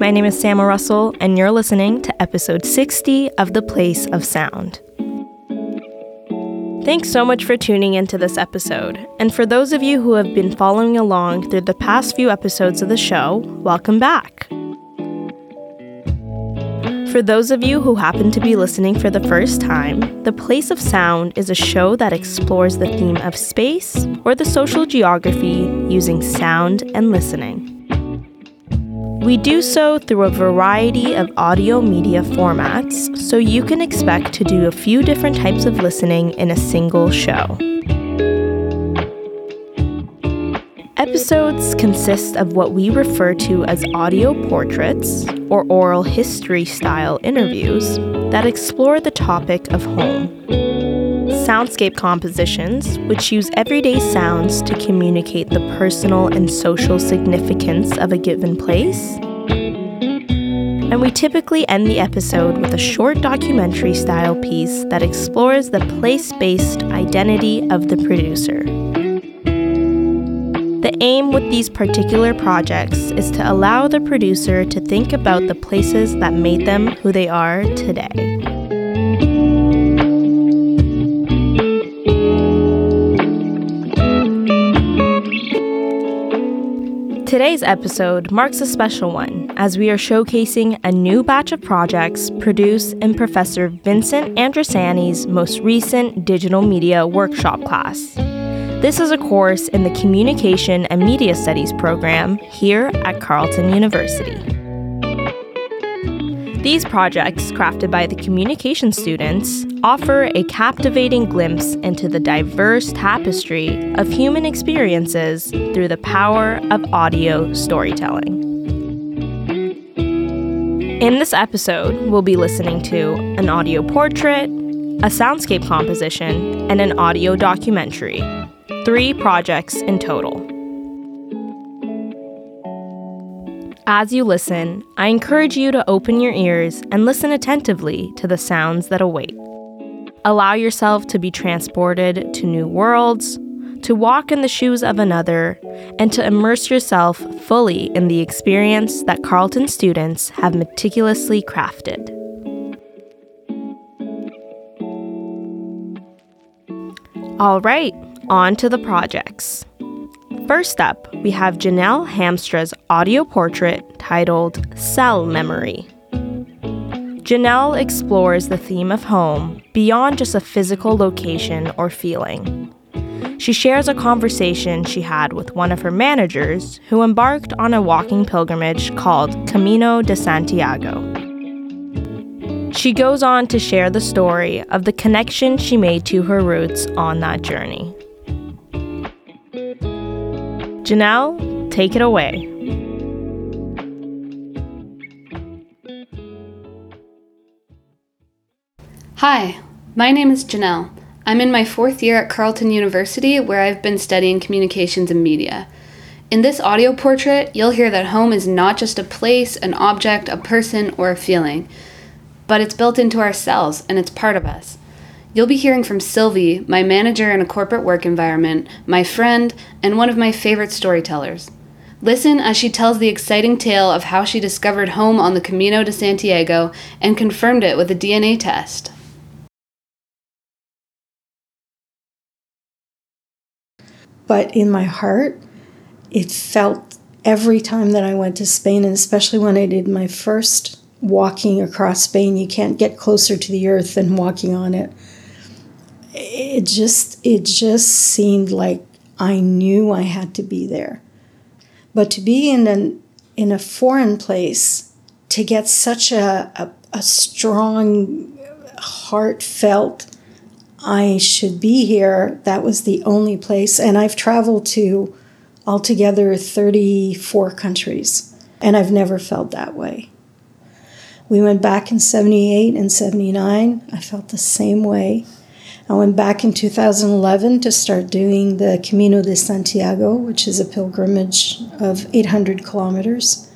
My name is Sama Russel, and you're listening to episode 60 of The Place of Sound. Thanks so much for tuning into this episode. And for those of you who have been following along through the past few episodes of the show, welcome back. For those of you who happen to be listening for the first time, The Place of Sound is a show that explores the theme of space or the social geography using sound and listening. We do so through a variety of audio media formats, so you can expect to do a few different types of listening in a single show. Episodes consist of what we refer to as audio portraits or oral history style interviews that explore the topic of home. Soundscape compositions, which use everyday sounds to communicate the personal and social significance of a given place. And we typically end the episode with a short documentary style piece that explores the place based identity of the producer. The aim with these particular projects is to allow the producer to think about the places that made them who they are today. Today's episode marks a special one as we are showcasing a new batch of projects produced in Professor Vincent Andrisani's most recent digital media workshop class. This is a course in the Communication and Media Studies program here at Carleton University. These projects, crafted by the communication students, offer a captivating glimpse into the diverse tapestry of human experiences through the power of audio storytelling. In this episode, we'll be listening to an audio portrait, a soundscape composition, and an audio documentary three projects in total. As you listen, I encourage you to open your ears and listen attentively to the sounds that await. Allow yourself to be transported to new worlds, to walk in the shoes of another, and to immerse yourself fully in the experience that Carleton students have meticulously crafted. All right, on to the projects. First up, we have Janelle Hamstra's audio portrait titled Cell Memory. Janelle explores the theme of home beyond just a physical location or feeling. She shares a conversation she had with one of her managers who embarked on a walking pilgrimage called Camino de Santiago. She goes on to share the story of the connection she made to her roots on that journey. Janelle, take it away. Hi, my name is Janelle. I'm in my fourth year at Carleton University where I've been studying communications and media. In this audio portrait, you'll hear that home is not just a place, an object, a person, or a feeling, but it's built into ourselves and it's part of us. You'll be hearing from Sylvie, my manager in a corporate work environment, my friend, and one of my favorite storytellers. Listen as she tells the exciting tale of how she discovered home on the Camino de Santiago and confirmed it with a DNA test. But in my heart, it felt every time that I went to Spain, and especially when I did my first walking across Spain, you can't get closer to the earth than walking on it it just it just seemed like I knew I had to be there. But to be in an in a foreign place, to get such a, a, a strong, heartfelt, I should be here, that was the only place. And I've traveled to altogether 34 countries, and I've never felt that way. We went back in 78 and 79. I felt the same way. I went back in 2011 to start doing the Camino de Santiago, which is a pilgrimage of 800 kilometers.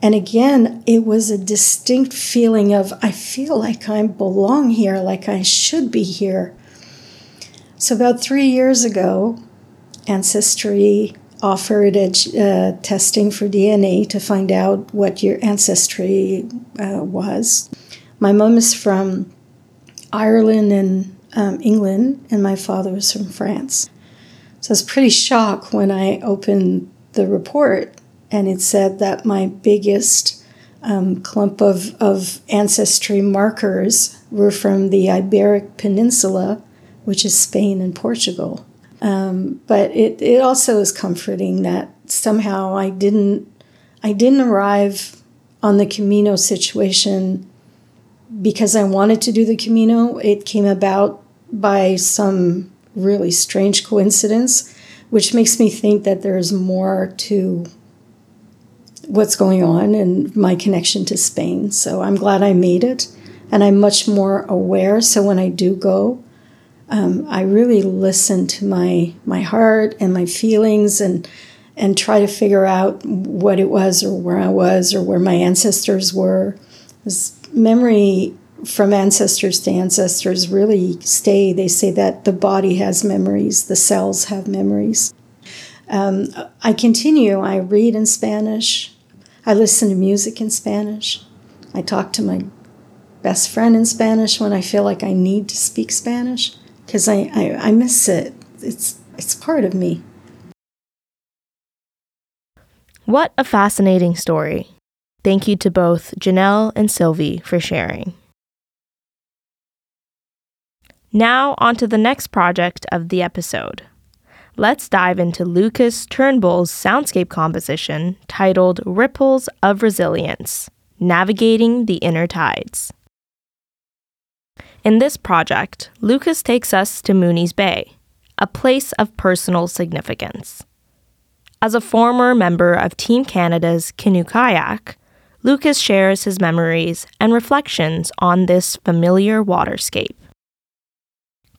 And again, it was a distinct feeling of I feel like I belong here, like I should be here. So, about three years ago, Ancestry offered uh, testing for DNA to find out what your ancestry uh, was. My mom is from Ireland and um, England, and my father was from France. So I was pretty shocked when I opened the report and it said that my biggest um, clump of, of ancestry markers were from the Iberic Peninsula, which is Spain and Portugal. Um, but it, it also is comforting that somehow I didn't I didn't arrive on the Camino situation because I wanted to do the Camino. It came about by some really strange coincidence, which makes me think that there's more to what's going on and my connection to Spain. So I'm glad I made it, and I'm much more aware. So when I do go, um, I really listen to my my heart and my feelings and and try to figure out what it was or where I was or where my ancestors were. This memory from ancestors to ancestors really stay. They say that the body has memories, the cells have memories. Um, I continue. I read in Spanish. I listen to music in Spanish. I talk to my best friend in Spanish when I feel like I need to speak Spanish because I, I, I miss it. It's, it's part of me. What a fascinating story. Thank you to both Janelle and Sylvie for sharing. Now, on to the next project of the episode. Let's dive into Lucas Turnbull's soundscape composition titled Ripples of Resilience Navigating the Inner Tides. In this project, Lucas takes us to Mooney's Bay, a place of personal significance. As a former member of Team Canada's canoe kayak, Lucas shares his memories and reflections on this familiar waterscape.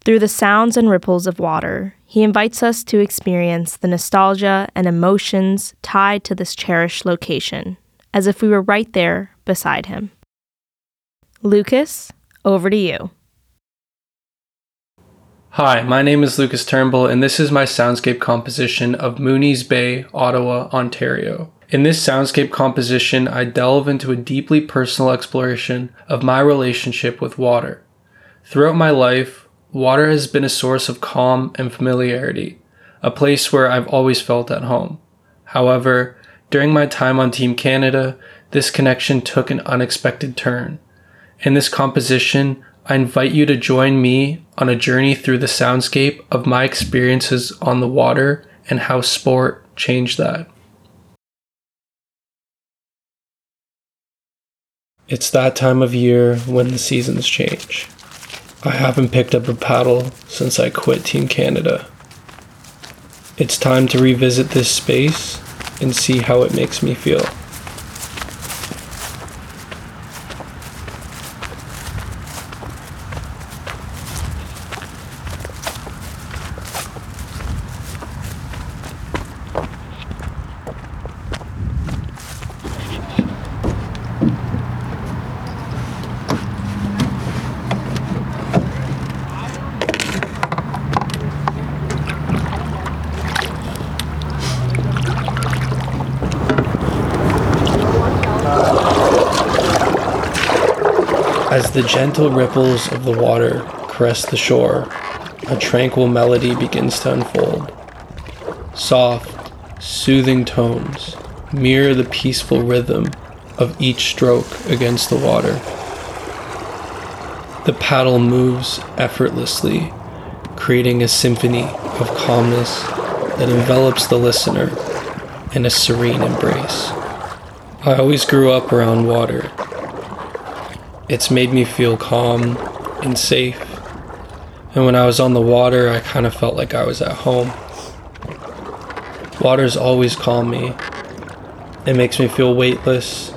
Through the sounds and ripples of water, he invites us to experience the nostalgia and emotions tied to this cherished location, as if we were right there beside him. Lucas, over to you. Hi, my name is Lucas Turnbull, and this is my soundscape composition of Mooney's Bay, Ottawa, Ontario. In this soundscape composition, I delve into a deeply personal exploration of my relationship with water. Throughout my life, water has been a source of calm and familiarity, a place where I've always felt at home. However, during my time on Team Canada, this connection took an unexpected turn. In this composition, I invite you to join me on a journey through the soundscape of my experiences on the water and how sport changed that. It's that time of year when the seasons change. I haven't picked up a paddle since I quit Team Canada. It's time to revisit this space and see how it makes me feel. As the gentle ripples of the water caress the shore, a tranquil melody begins to unfold. Soft, soothing tones mirror the peaceful rhythm of each stroke against the water. The paddle moves effortlessly, creating a symphony of calmness that envelops the listener in a serene embrace. I always grew up around water, it's made me feel calm and safe. And when I was on the water, I kind of felt like I was at home. Water's always calmed me. It makes me feel weightless,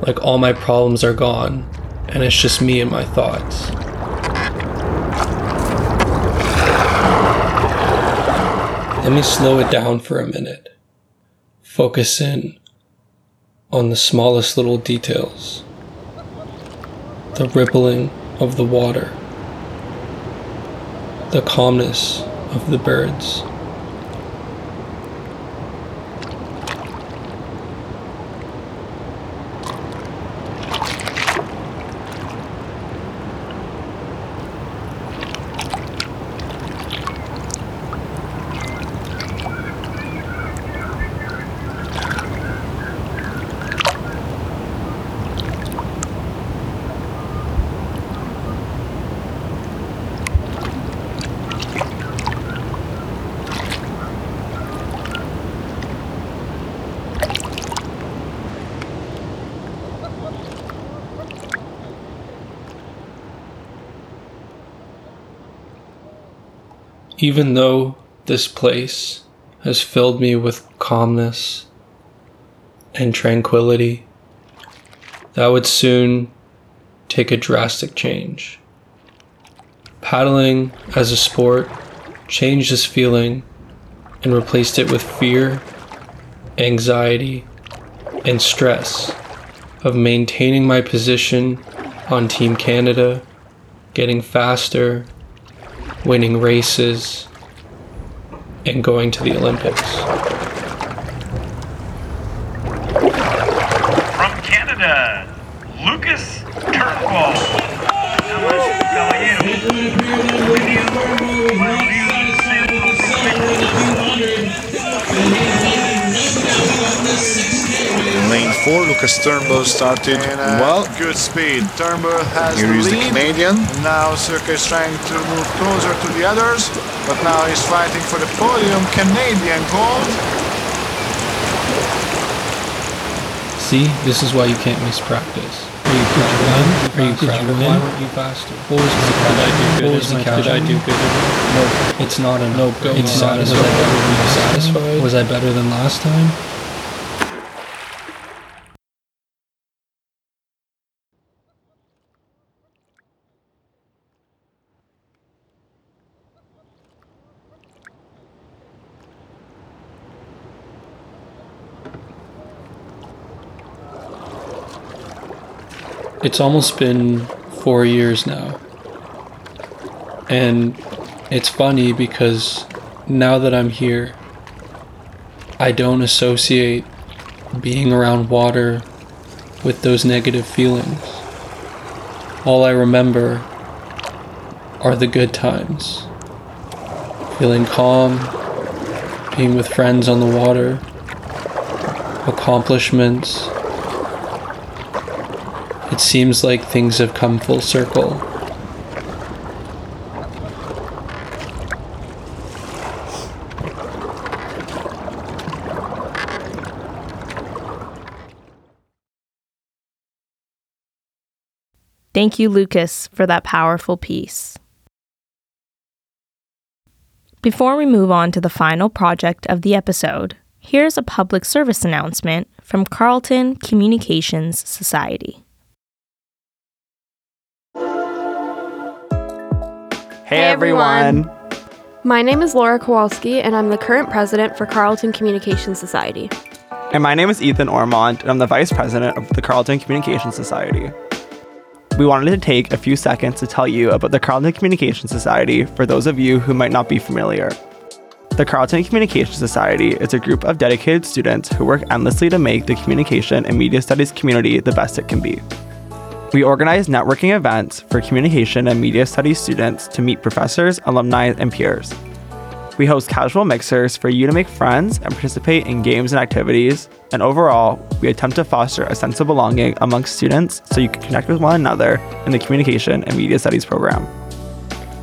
like all my problems are gone, and it's just me and my thoughts. Let me slow it down for a minute. Focus in on the smallest little details the rippling of the water, the calmness of the birds, Even though this place has filled me with calmness and tranquility, that would soon take a drastic change. Paddling as a sport changed this feeling and replaced it with fear, anxiety, and stress of maintaining my position on Team Canada, getting faster, winning races, and going to the Olympics. From Canada, Lucas Turnbull. Lane 4, Lucas Turnbull started And, uh, well. Good speed. Turnbull has Here the is the. Canadian. Now Circa is trying to move closer to the others, but now he's fighting for the podium. Canadian gold. See, this is why you can't miss practice. Are you proud of me? Are you proud of me? Why weren't you faster? What was my Did I do good? What was my Did I do good? No, it's not a no. Go it's satisfied. Was I better than satisfied? Was I better than last time? It's almost been four years now. And it's funny because now that I'm here, I don't associate being around water with those negative feelings. All I remember are the good times. Feeling calm, being with friends on the water, accomplishments. It seems like things have come full circle. Thank you, Lucas, for that powerful piece. Before we move on to the final project of the episode, here's a public service announcement from Carleton Communications Society. Hey, everyone. My name is Laura Kowalski, and I'm the current president for Carleton Communications Society. And my name is Ethan Ormonde, and I'm the vice president of the Carleton Communications Society. We wanted to take a few seconds to tell you about the Carleton Communications Society for those of you who might not be familiar. The Carleton Communications Society is a group of dedicated students who work endlessly to make the communication and media studies community the best it can be. We organize networking events for communication and media studies students to meet professors, alumni, and peers. We host casual mixers for you to make friends and participate in games and activities. And overall, we attempt to foster a sense of belonging amongst students so you can connect with one another in the communication and media studies program.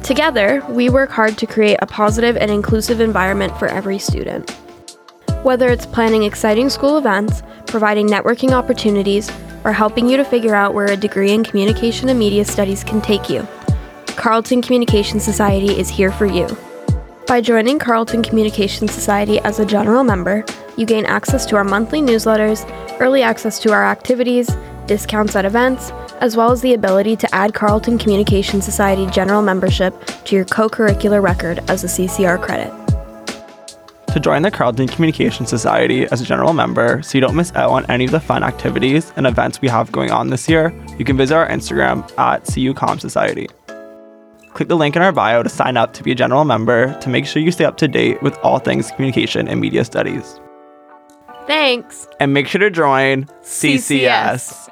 Together, we work hard to create a positive and inclusive environment for every student. Whether it's planning exciting school events, providing networking opportunities, or helping you to figure out where a degree in communication and media studies can take you, Carleton Communication Society is here for you. By joining Carleton Communication Society as a general member, you gain access to our monthly newsletters, early access to our activities, discounts at events, as well as the ability to add Carleton Communication Society general membership to your co curricular record as a CCR credit. To join the Carleton Communication Society as a general member so you don't miss out on any of the fun activities and events we have going on this year, you can visit our Instagram at CUCOM Society. Click the link in our bio to sign up to be a general member to make sure you stay up to date with all things communication and media studies. Thanks! And make sure to join CCS. CCS.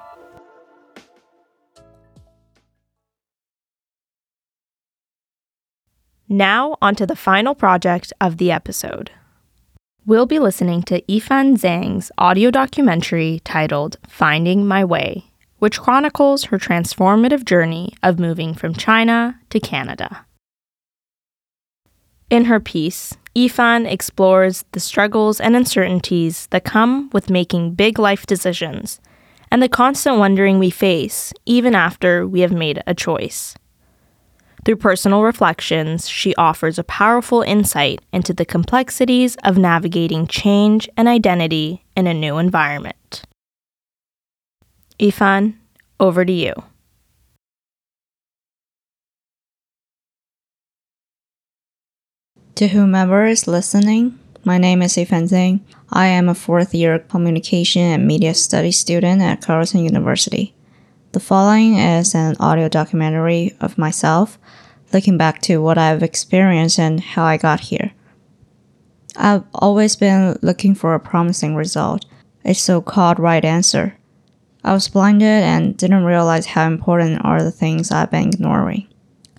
Now, onto the final project of the episode. We'll be listening to Yifan Zheng's audio documentary titled Finding My Way, which chronicles her transformative journey of moving from China to Canada. In her piece, Yifan explores the struggles and uncertainties that come with making big life decisions and the constant wondering we face even after we have made a choice. Through personal reflections, she offers a powerful insight into the complexities of navigating change and identity in a new environment. Yifan, over to you. To whomever is listening, my name is Yifan Zheng. I am a fourth year communication and media studies student at Carleton University. The following is an audio documentary of myself looking back to what I've experienced and how I got here. I've always been looking for a promising result, a so called right answer. I was blinded and didn't realize how important are the things I've been ignoring.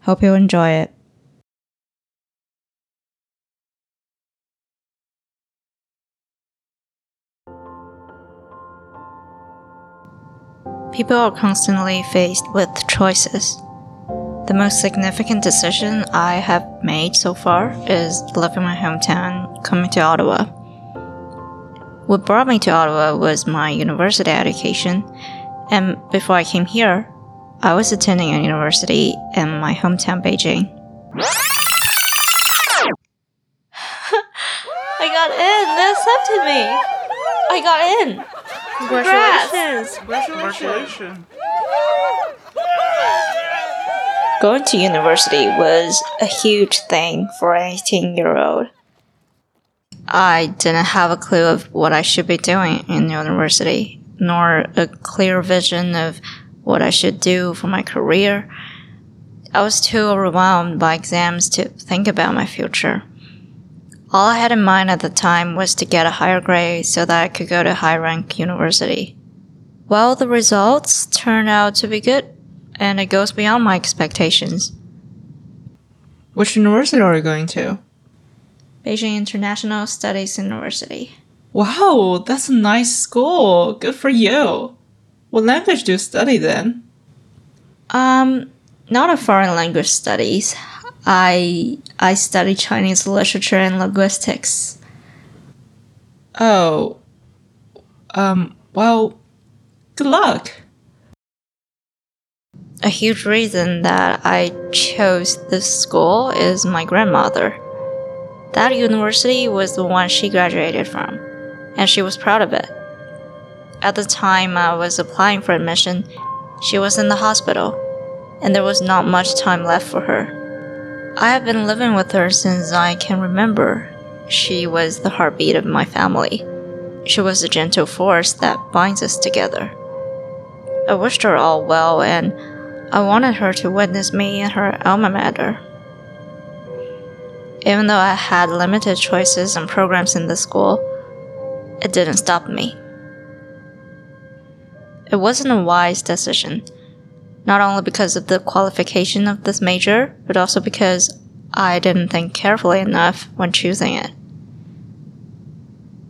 Hope you enjoy it. People are constantly faced with choices. The most significant decision I have made so far is leaving my hometown, coming to Ottawa. What brought me to Ottawa was my university education, and before I came here, I was attending a university in my hometown, Beijing. I got in! They accepted me! I got in! Congratulations! Congratulations. Going to university was a huge thing for an 18 year old. I didn't have a clue of what I should be doing in university, nor a clear vision of what I should do for my career. I was too overwhelmed by exams to think about my future. All I had in mind at the time was to get a higher grade so that I could go to high rank university. Well, the results turned out to be good, and it goes beyond my expectations. Which university are you going to? Beijing International Studies University. Wow, that's a nice school. Good for you. What language do you study then? Um, not a foreign language studies. I I study Chinese literature and linguistics. Oh. Um, well, good luck. A huge reason that I chose this school is my grandmother. That university was the one she graduated from, and she was proud of it. At the time I was applying for admission, she was in the hospital, and there was not much time left for her. I have been living with her since I can remember. She was the heartbeat of my family. She was the gentle force that binds us together. I wished her all well, and I wanted her to witness me in her alma mater. Even though I had limited choices and programs in the school, it didn't stop me. It wasn't a wise decision not only because of the qualification of this major, but also because I didn't think carefully enough when choosing it.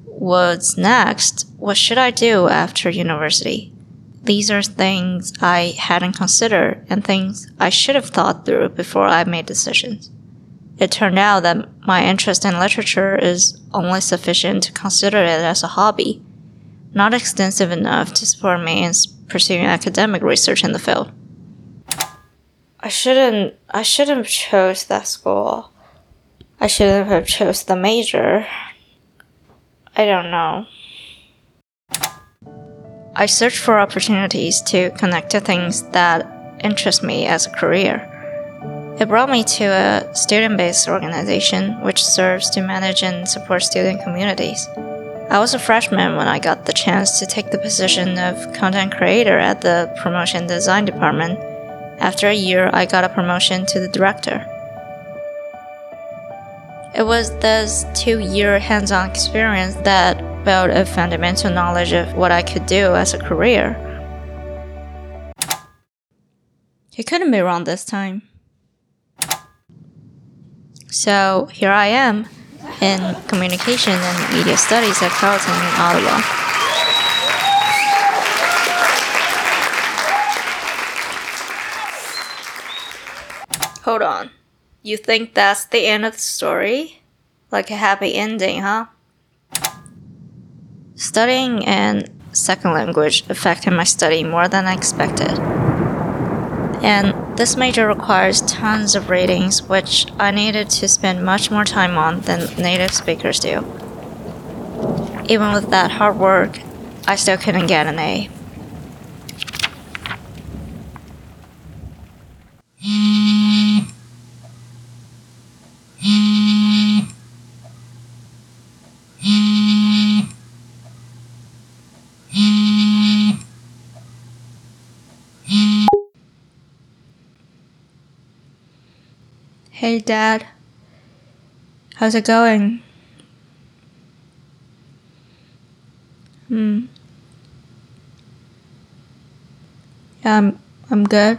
What's next? What should I do after university? These are things I hadn't considered and things I should have thought through before I made decisions. It turned out that my interest in literature is only sufficient to consider it as a hobby, not extensive enough to support me in pursuing academic research in the field. I shouldn't I shouldn't have chose that school. I shouldn't have chose the major. I don't know. I search for opportunities to connect to things that interest me as a career. It brought me to a student based organization which serves to manage and support student communities. I was a freshman when I got the chance to take the position of content creator at the promotion design department after a year, I got a promotion to the director. It was this two year hands on experience that built a fundamental knowledge of what I could do as a career. He couldn't be wrong this time. So here I am in communication and media studies at Carleton in Ottawa. Hold on. You think that's the end of the story? Like a happy ending, huh? Studying an second language affected my study more than I expected. And this major requires tons of readings, which I needed to spend much more time on than native speakers do. Even with that hard work, I still couldn't get an A. Hey, Dad. How's it going? Hmm. Yeah, I'm, I'm good.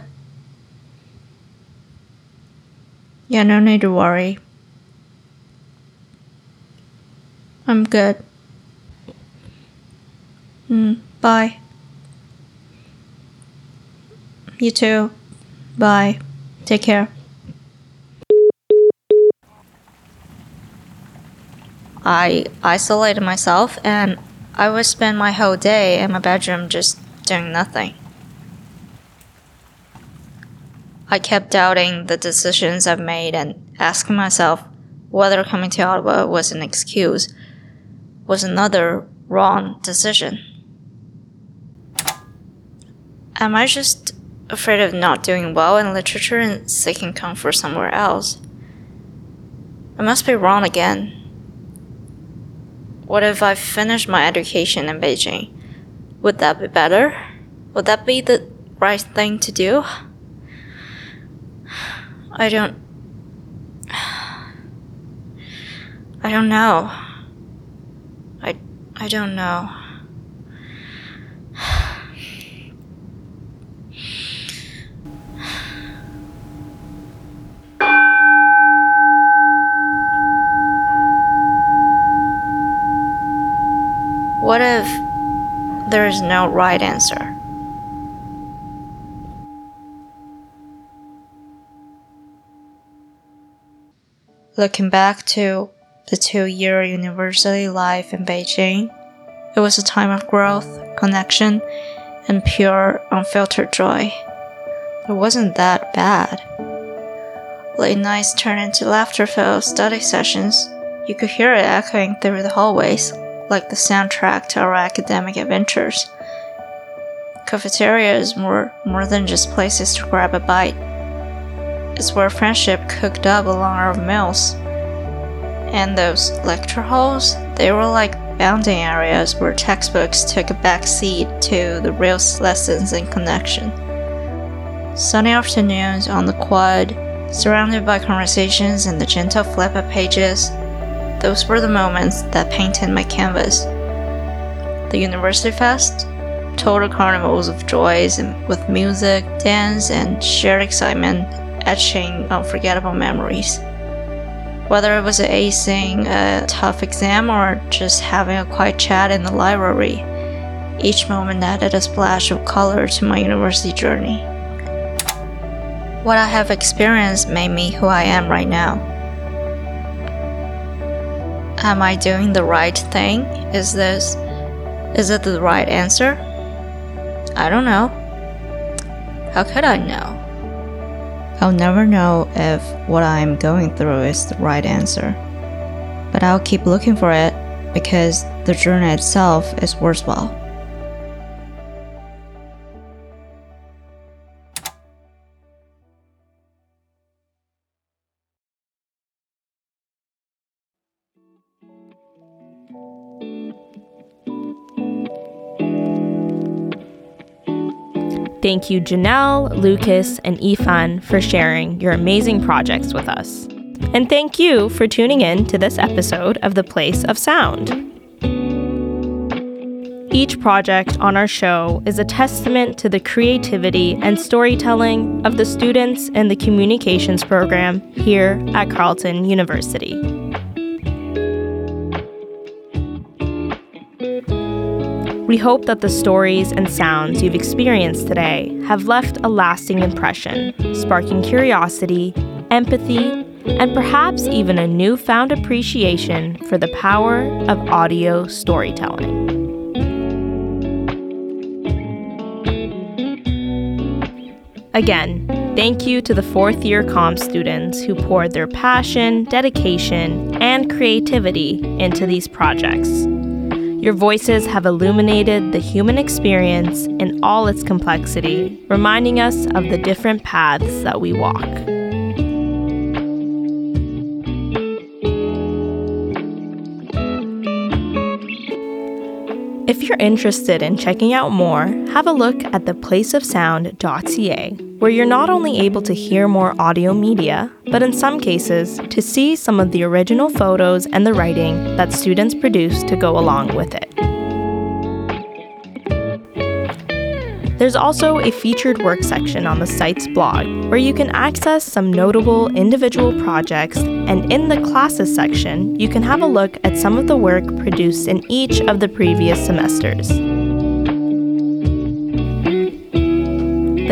Yeah, no need to worry. I'm good. Hmm, bye. You too. Bye. Take care. I isolated myself and I would spend my whole day in my bedroom just doing nothing. I kept doubting the decisions I've made and asking myself whether coming to Ottawa was an excuse, was another wrong decision. Am I just afraid of not doing well in literature and seeking comfort somewhere else? I must be wrong again. What if I finished my education in Beijing? Would that be better? Would that be the right thing to do? I don't. I don't know. I, I don't know. What if there is no right answer? Looking back to the two year university life in Beijing, it was a time of growth, connection, and pure, unfiltered joy. It wasn't that bad. Late nights turned into laughter filled study sessions. You could hear it echoing through the hallways, like the soundtrack to our academic adventures. Cafeterias were more than just places to grab a bite. It's where friendship cooked up along our meals. And those lecture halls, they were like bounding areas where textbooks took a back seat to the real lessons and connection. Sunny afternoons on the quad, surrounded by conversations and the gentle flip of pages, those were the moments that painted my canvas. The University Fest, total carnivals of joys and with music, dance, and shared excitement etching unforgettable memories. Whether it was acing a tough exam or just having a quiet chat in the library, each moment added a splash of color to my university journey. What I have experienced made me who I am right now. Am I doing the right thing? Is this is it the right answer? I don't know. How could I know? I'll never know if what I'm going through is the right answer. But I'll keep looking for it because the journey itself is worthwhile. Thank you, Janelle, Lucas, and Yifan for sharing your amazing projects with us. And thank you for tuning in to this episode of The Place of Sound. Each project on our show is a testament to the creativity and storytelling of the students in the communications program here at Carleton University. We hope that the stories and sounds you've experienced today have left a lasting impression, sparking curiosity, empathy, and perhaps even a newfound appreciation for the power of audio storytelling. Again, Thank you to the fourth year comm students who poured their passion, dedication, and creativity into these projects. Your voices have illuminated the human experience in all its complexity, reminding us of the different paths that we walk. If you're interested in checking out more, have a look at theplaceofsound.ca, where you're not only able to hear more audio media, but in some cases, to see some of the original photos and the writing that students produced to go along with it. There's also a featured work section on the site's blog where you can access some notable individual projects, and in the classes section, you can have a look at some of the work produced in each of the previous semesters.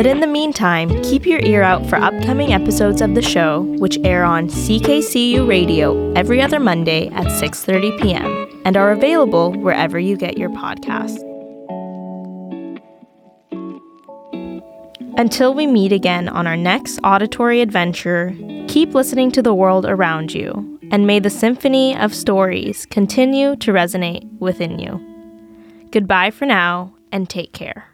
But in the meantime, keep your ear out for upcoming episodes of the show, which air on CKCU Radio every other Monday at 6:30 p.m. and are available wherever you get your podcasts. Until we meet again on our next auditory adventure, keep listening to the world around you, and may the symphony of stories continue to resonate within you. Goodbye for now, and take care.